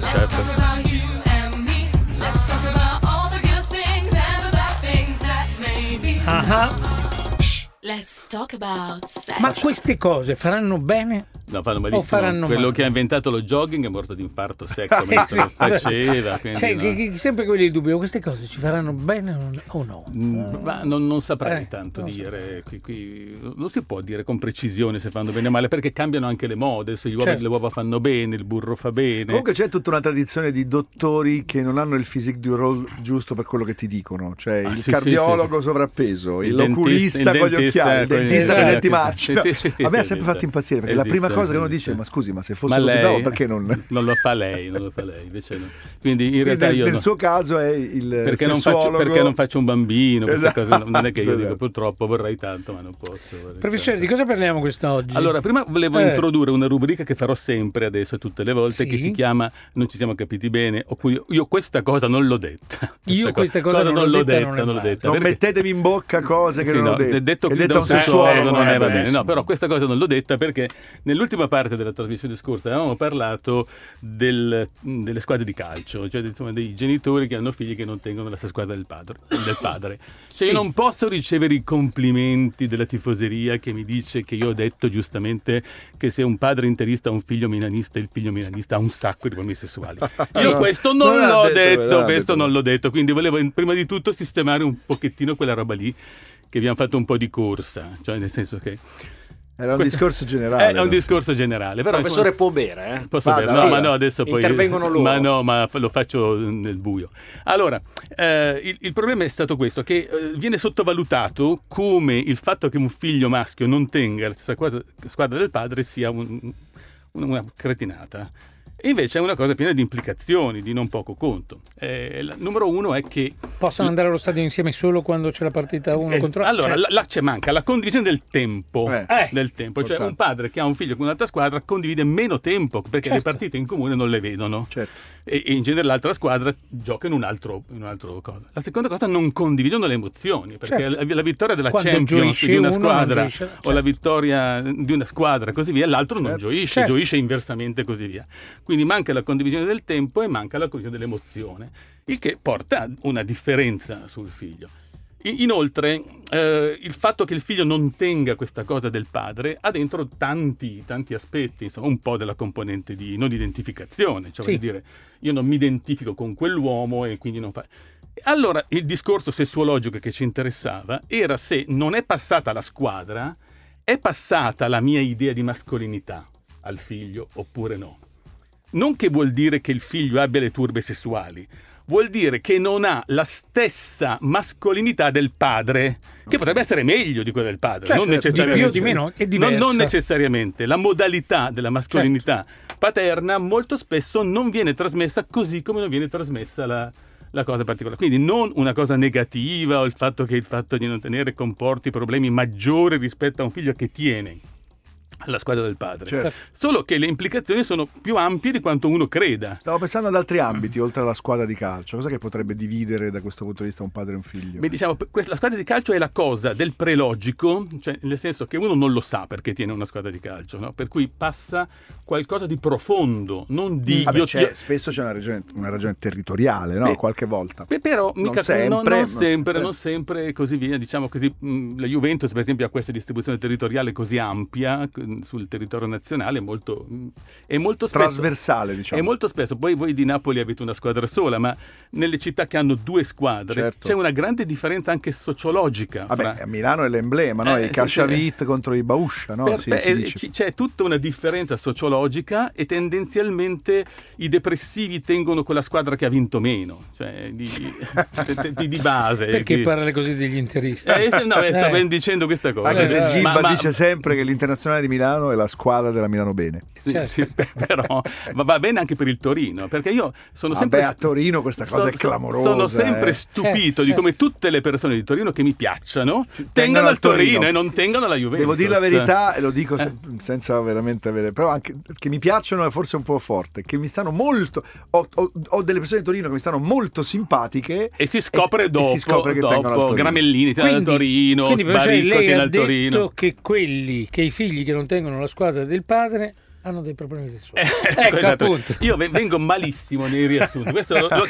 Certo. talk about you and me. Let's talk about all the good things and the bad things that may be. Let's talk about sex. Ma queste cose faranno bene? No, fanno malissimo. faranno Quello male? che ha inventato lo jogging è morto di infarto secco mentre lo faceva. Sai, no. sempre quelli il dubbio, queste cose ci faranno bene o no? Mm, Ma non, non saprei Eh, tanto non so. dire, qui, qui non si può dire con precisione se fanno bene o male, perché cambiano anche le mode, se gli uova, Certo. le uova fanno bene, il burro fa bene. Comunque c'è tutta una tradizione di dottori che non hanno il physique du rôle giusto per quello che ti dicono, cioè Ah, il sì, cardiologo sì, sì. sovrappeso, Il l'oculista dentista- con gli il occhiali, il dentista con i denti Esatto. marci. A me ha sempre fatto impazzire perché la prima Esiste, cosa che uno dice, ma scusi, ma se fosse Ma così lei bravo perché non... non lo fa lei, non lo fa lei, invece no. Quindi in Quindi realtà nel, io nel no. suo caso è il perché non, faccio, perché non faccio un bambino, queste Esatto, cose non è che io dico esatto. purtroppo vorrei tanto, ma non posso. Professore, di cosa parliamo quest'oggi? Allora, prima volevo Eh. introdurre una rubrica che farò sempre adesso, tutte le volte, Sì. che si chiama Non ci siamo capiti bene, oppure io questa cosa non l'ho detta. Io questa cosa non l'ho detta, non l'ho detta. Non perché- mettetemi in bocca cose che Sì, non no, ho detto. detto qui da detto un sessuologo non è va bene. No, però questa cosa non l'ho detta perché nell'ultima parte della trasmissione scorsa avevamo parlato del- delle squadre di calcio, cioè insomma, dei genitori che hanno figli che non tengono la stessa squadra del padre. Del padre. Cioè, Sì. io non posso ricevere i complimenti della tifoseria che mi dice che io ho detto giustamente che se un padre interista ha un figlio milanista, il figlio milanista ha un sacco di problemi sessuali. Io No, questo non, non l'ho detto, detto, questo detto. non l'ho detto, quindi volevo prima di tutto sistemare un pochettino quella roba lì che abbiamo fatto un po' di corsa, cioè nel senso che Era un Questo- discorso generale. è un discorso generale, però Professore insomma, può bere, eh? Posso Vada, bere? No, sì. ma no, adesso poi Intervengono loro. Ma no, ma lo faccio nel buio. Allora, eh, il, il problema è stato questo: che eh, viene sottovalutato come il fatto che un figlio maschio non tenga la stessa squadra del padre sia un- una cretinata. E invece è una cosa piena di implicazioni, di non poco conto. Eh, numero uno è che Possono andare allo stadio insieme solo quando c'è la partita uno eh, contro allora, cioè, là, c'è manca la condivisione del tempo. Eh. Eh. Del tempo. Cioè, un padre che ha un figlio con un'altra squadra condivide meno tempo perché le Certo. partite in comune non le vedono. Certo. E, e in genere l'altra squadra gioca in un altro, in un altro cosa. La seconda cosa, non condividono le emozioni perché Certo. la, la vittoria della Quando Champions di una uno, squadra gioisce- o certo. la vittoria di una squadra e così via, l'altro non Certo. gioisce, Certo. gioisce inversamente e così via. Quindi manca la condivisione del tempo e manca la condivisione dell'emozione, il che porta a una differenza sul figlio. Inoltre, eh, il fatto che il figlio non tenga questa cosa del padre ha dentro tanti, tanti aspetti, insomma, un po' della componente di non identificazione, cioè Sì. dire io non mi identifico con quell'uomo e quindi non fa. Allora, il discorso sessuologico che ci interessava era se non è passata la squadra, è passata la mia idea di mascolinità al figlio oppure no. Non che vuol dire che il figlio abbia le turbe sessuali, vuol dire che non ha la stessa mascolinità del padre, che potrebbe essere meglio di quella del padre, Cioè, non certo, di necessariamente. più o di meno, è Non- diversa. non necessariamente. La modalità della mascolinità Certo. paterna molto spesso non viene trasmessa così come non viene trasmessa la, la cosa particolare. Quindi non una cosa negativa o il fatto che il fatto di non tenere comporti problemi maggiori rispetto a un figlio che tiene alla squadra del padre. Certo. Solo che le implicazioni sono più ampie di quanto uno creda. Stavo pensando ad altri ambiti, oltre alla squadra di calcio. Cosa che potrebbe dividere da questo punto di vista un padre e un figlio? Beh, diciamo, la squadra di calcio è la cosa del prelogico, cioè nel senso che uno non lo sa perché tiene una squadra di calcio, no? per cui passa qualcosa di profondo, non di... Vabbè, io- c'è- io- spesso c'è una ragione, una ragione territoriale, no? Beh, Qualche volta. Beh, però Non mica sempre, non, non non sempre, sempre. non sempre così via. Diciamo così, la Juventus, per esempio, ha questa distribuzione territoriale così ampia sul territorio nazionale, molto, mh, e molto spesso. Trasversale, diciamo. E molto spesso, poi voi di Napoli avete una squadra sola, ma nelle città che hanno due squadre Certo. c'è una grande differenza anche sociologica. Vabbè, fra- a Milano è l'emblema, no? Eh, I sì, Casciavit contro i Bauscia, no? per- Sì, per- si eh, c'è tutta una differenza sociologica e tendenzialmente i depressivi tengono quella squadra che ha vinto meno, cioè di, di- di base. Perché Che- parla così degli interisti? Eh, se- no, eh, sto Eh. ben dicendo questa cosa. Anche se Eh, Gibba Ma- ma- dice sempre che l'Internazionale di Milano è la squadra della Milano Bene. Sì, Certo. sì, però ma va bene anche per il Torino, perché io sono sempre Vabbè, a Torino questa cosa so- è clamorosa. Sono sempre eh. stupito Certo, di come certo. tutte le persone di Torino che mi piacciono tengano tengono al Torino. Torino e non tengano la Juventus. Devo dire la verità, e lo dico Eh. se- senza veramente avere, però anche che mi piacciono è forse un po' forte, che mi stanno molto. Ho, ho- ho delle persone di Torino che mi stanno molto simpatiche. E si scopre e dopo, si scopre che tengono al dopo Torino. Gramellini tiene al Torino, quindi Baricco tiene ha al detto Torino. che quelli, che i figli che non tengono la squadra del padre hanno dei problemi sessuali. Ecco, ecco, esatto. Io ve- vengo malissimo nei riassunti. Questo lo, lo-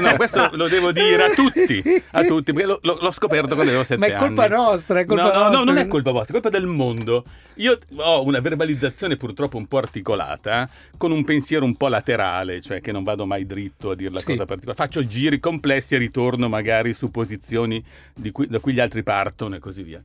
no, questo lo devo dire a tutti, a tutti, perché lo- l'ho scoperto quando avevo sette Ma è colpa anni. nostra, è colpa no, no, no, nostra. non è colpa vostra, è colpa del mondo. Io ho una verbalizzazione purtroppo un po' articolata, con un pensiero un po' laterale, cioè che non vado mai dritto a dire la Sì. cosa particolare. Faccio giri complessi e ritorno magari su posizioni cui- da cui gli altri partono e così via.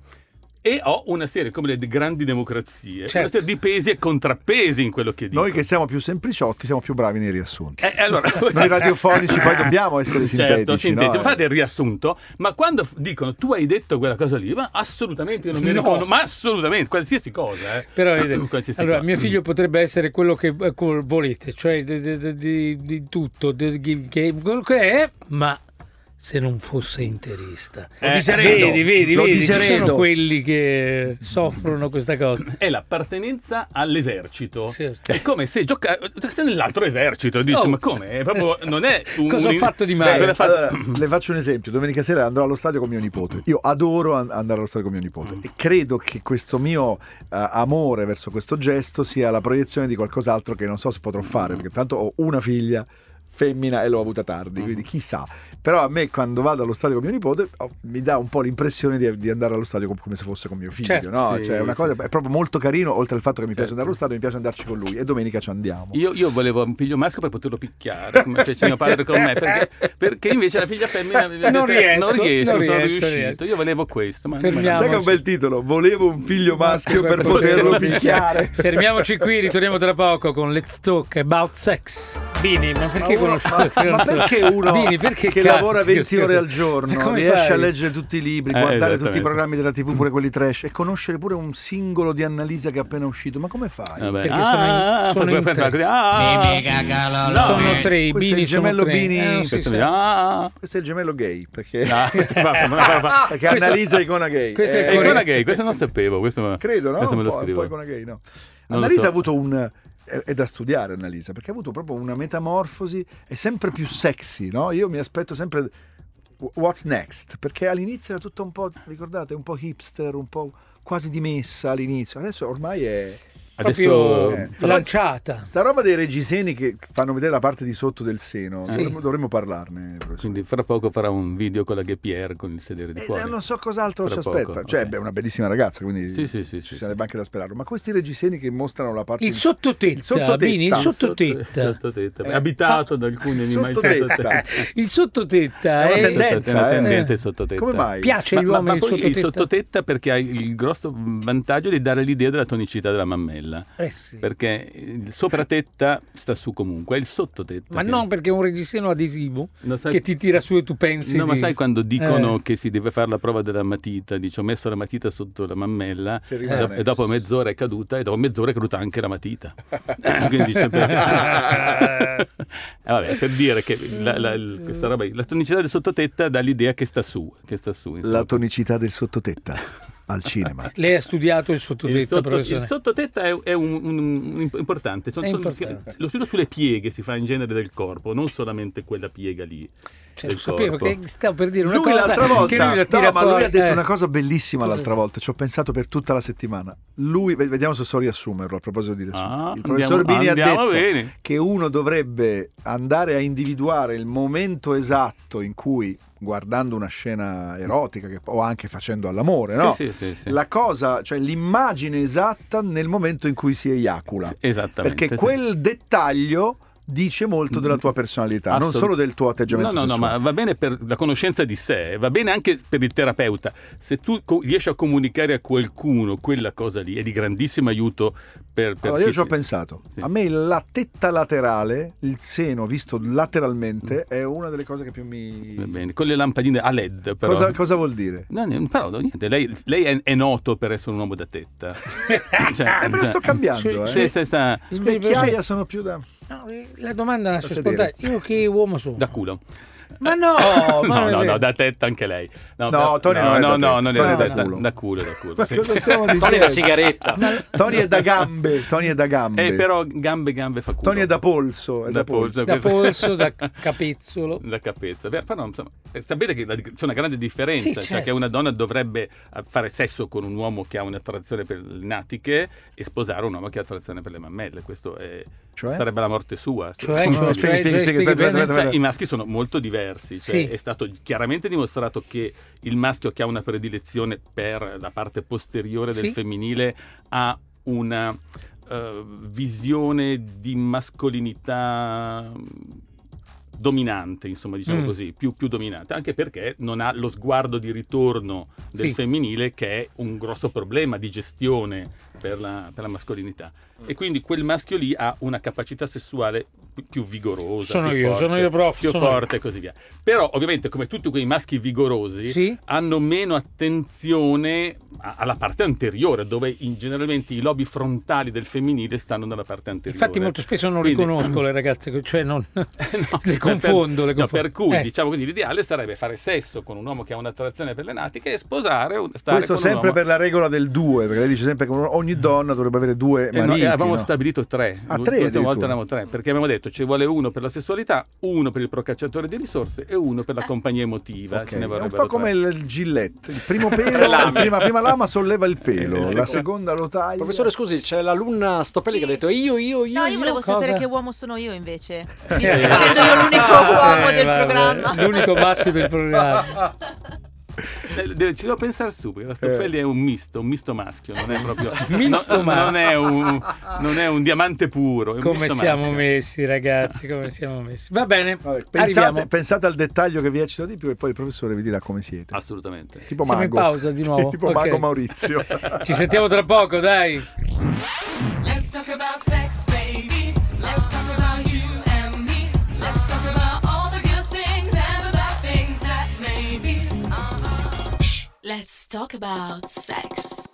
E ho una serie come le grandi democrazie, Certo. una serie di pesi e contrappesi in quello che dico. Noi che siamo più sempliciotti siamo più bravi nei riassunti. Eh, allora, Noi radiofonici poi dobbiamo essere Certo, sintetici. sintetici. no? Fate il riassunto, ma quando dicono tu hai detto quella cosa lì, ma assolutamente non mi No. ricordo, ma assolutamente, qualsiasi cosa. Eh. Però Qualsiasi allora, cosa. mio figlio potrebbe essere quello che eh, volete, cioè di, di- di- di- tutto, di- di- che, quello che è, ma se non fosse interista. Eh, diseredo, vedi, vedi, vedi, ci diseredo. sono quelli che soffrono questa cosa. È l'appartenenza all'esercito. Sì. È come se gioca- giocasse nell'altro esercito. Dici, Oh. ma come? È proprio, non è un, Cosa ho fatto di Beh, male? ha fatto- Allora, le faccio un esempio. Domenica sera andrò allo stadio con mio nipote. Io adoro an- andare allo stadio con mio nipote Mm. e credo che questo mio eh, amore verso questo gesto sia la proiezione di qualcos'altro che non so se potrò fare, perché tanto ho una figlia femmina e l'ho avuta tardi, quindi chissà. Però a me quando vado allo stadio con mio nipote oh, mi dà un po' l'impressione di, di andare allo stadio com- come se fosse con mio figlio, Certo, no? sì, Cioè, è una cosa, sì. è proprio molto carino, oltre al fatto che mi piace Certo. andare allo stadio, mi piace andarci con lui e domenica ci andiamo. Io, io volevo un figlio maschio per poterlo picchiare, come fece mio padre con me, perché, perché invece la figlia femmina Non riesco, non riesco, non sono riesco, riuscito. riesco. Io volevo questo, ma Fermiamo. Sai che è un bel titolo? Volevo un figlio maschio per poterlo picchiare. Fermiamoci qui, ritorniamo tra poco con Let's Talk About Sex. Bini, ma perché Ma uno- conosci ma- ma perché uno Bini, perché che canti lavora 20 queste ore al giorno riesce fai? a leggere tutti i libri, Eh, guardare tutti i programmi della TV, pure quelli trash e conoscere pure un singolo di Annalisa che è appena uscito? Ma come fai? Vabbè. Perché sono in- Ah, sono fa- in tre. ah, No, sono tre, i Bini il sono gemello tre. Bini. Eh, ah. Questo è il gemello gay, perché, Ah, perché Annalisa è icona gay. Questo è Eh, icona gay, questo non sapevo. Questo, Credo, no? Questo me lo scrivo. icona gay, no. Annalisa so. ha avuto un... È, da studiare Annalisa, perché ha avuto proprio una metamorfosi, è sempre più sexy, no? Io mi aspetto sempre... What's next? Perché all'inizio era tutto un po', ricordate, un po' hipster, un po' quasi dimessa all'inizio. Adesso ormai è... Adesso eh, lanciata. Sta roba dei reggiseni che fanno vedere la parte di sotto del seno, Sì. dovremmo, dovremmo parlarne. professore. quindi fra poco farà un video con la Gay Pierre con il sedere di Eh, fuori. non so cos'altro Fra ci poco, aspetta. Cioè, ok. beh, è una bellissima ragazza, quindi Sì, sì, sì, ci sì, sarebbe sì. anche da sperarlo. Ma questi reggiseni che mostrano la parte Il di- sottotetta, Il sottotetta. Bini, il sottotetta. Sottotetta. Eh, Abitato da alcuni animali sottotetta. Il sottotetta È una è... tendenza, È una eh. tendenza il sottotetta. Come mai? Piace Ma, agli ma- uomini ma il poi il sottotetta? sottotetta perché ha il grosso vantaggio di dare l'idea della tonicità della mammella. Eh sì. Perché il sopratetta sta su comunque, è il sottotetta. Ma che- non perché è un reggiseno adesivo sai- che ti tira su e tu pensi No, ma di- sai quando dicono Eh. che si deve fare la prova della matita? Dice ho messo la matita sotto la mammella e, e dopo mezz'ora è caduta e dopo mezz'ora è caduta anche la matita. Quindi dice, per... Eh, vabbè, per dire che la, la- questa roba, la tonicità del sottotetta dà l'idea che sta su. Che sta su insomma. La tonicità del sottotetta al cinema. Lei ha studiato il il, sottotetta, sotto- professore? il sottotetta è, è un, un- un- importante, Sono- È sono- importante. lo studio sulle pieghe si fa in genere del corpo, non solamente quella piega lì. Cioè, sapevo corpo. che stavo per dire una Lui cosa l'altra che volta, lui la no, tira ma lui fuori, ha detto eh. una cosa bellissima Cosa l'altra volta. Ci ho pensato per tutta la settimana. Lui, ve- vediamo se so riassumerlo a proposito di riassunto. Ah, il professor andiamo- Bini ha andiamo detto bene. che uno dovrebbe andare a individuare il momento esatto in cui, guardando una scena erotica che- o anche facendo all'amore, no? Sì, sì, sì, la cosa, cioè l'immagine esatta nel momento in cui si eiacula. Esattamente. Perché quel dettaglio dice molto della tua personalità, non solo del tuo atteggiamento No, no, no, sessuale. ma va bene per la conoscenza di sé, va bene anche per il terapeuta. Se tu co- riesci a comunicare a qualcuno quella cosa lì, è di grandissimo aiuto per, per Allora, io ci ho pensato. Sì. A me la tetta laterale, il seno visto lateralmente, è una delle cose che più mi. Va bene, con le lampadine a LED, però. Cosa, cosa vuol dire? No, però no, niente, lei, lei è, è noto per essere un uomo da tetta. Cioè, Eh, però cioè- sto cambiando. Sì, eh. Se- se sta Scusi, Le professore, chiaia sono più da. No, eh, la domanda sedere. spontanea. Io che uomo sono? da culo. Ma no, ma no, è no, no, da tetta anche lei. No, però- Tony non è da no, tetta, no, non Tony è è da, da culo. da culo, da culo. Sì. Tony dicendo? da sigaretta. Tony è da gambe, Tony è da gambe. Eh, però gambe, gambe fa culo. Tony è da polso, è da, Da polso. polso. Da polso, da capezzolo. da capezza. Beh, Però insomma, eh, sapete che c'è una grande differenza, Sì, cioè certo. che una donna dovrebbe eh, fare sesso con un uomo che ha un'attrazione per le natiche e sposare un uomo che ha attrazione per le mammelle. Questo è- Cioè? sarebbe la morte sua. Cioè, cioè, cioè, cioè, Cioè, I maschi sono molto diversi, cioè, Sì. è stato chiaramente dimostrato che il maschio che ha una predilezione per la parte posteriore del Sì. femminile ha una eh, visione di mascolinità dominante, insomma, diciamo Mm. così, più, più dominante, anche perché non ha lo sguardo di ritorno del Sì. femminile che è un grosso problema di gestione per la, per la mascolinità. E quindi quel maschio lì ha una capacità sessuale più vigorosa. Sono più io, forte, sono io, prof, Più forte e così via. Però ovviamente come tutti quei maschi vigorosi Sì. hanno meno attenzione a- alla parte anteriore, dove in- generalmente i lobi frontali del femminile stanno nella parte anteriore. Infatti molto spesso non Quindi- riconosco le ragazze, cioè non... No, le confondo, le per, no, confondo. per cui, Eh. diciamo così, l'ideale sarebbe fare sesso con un uomo che ha un'attrazione per le natiche e sposare un, stare Questo con un sempre uomo- per la regola del due, perché lei dice sempre che ogni donna dovrebbe avere due Eh, no, mariti. eh, avevamo no? stabilito tre. Ah, L'ultima tre volta addirittura. eravamo tre, perché abbiamo detto ci vuole uno per la sessualità, uno per il procacciatore di risorse e uno per la compagnia emotiva. Ok, Ce ne È un po' come tre. il, il Gillette. Il primo pelo, lame. prima, prima lama solleva il pelo, Eh, la seconda lo taglia. Professore, scusi, c'è l'alunna Stoppelli che ha detto io, io, io. No, io volevo cosa? sapere che uomo sono io invece. Eh, Essendo io l'unico uomo eh, del vabbè, programma. L'unico maschio del programma. Eh, deve- ci devo pensare su, perché la Stoppelli è un misto, un misto maschio, non è proprio... Misto no, maschio. Non è, un, non è un diamante puro, è un Come misto siamo maschio. messi, ragazzi, come siamo messi. Va bene, Vabbè, pensate, pensate al dettaglio che vi eccita di più e poi il professore vi dirà come siete. Assolutamente. Tipo Siamo in mago. pausa di nuovo? tipo Ok. mago Maurizio. Ci sentiamo tra poco, dai. Let's talk about sex, Talk about sex.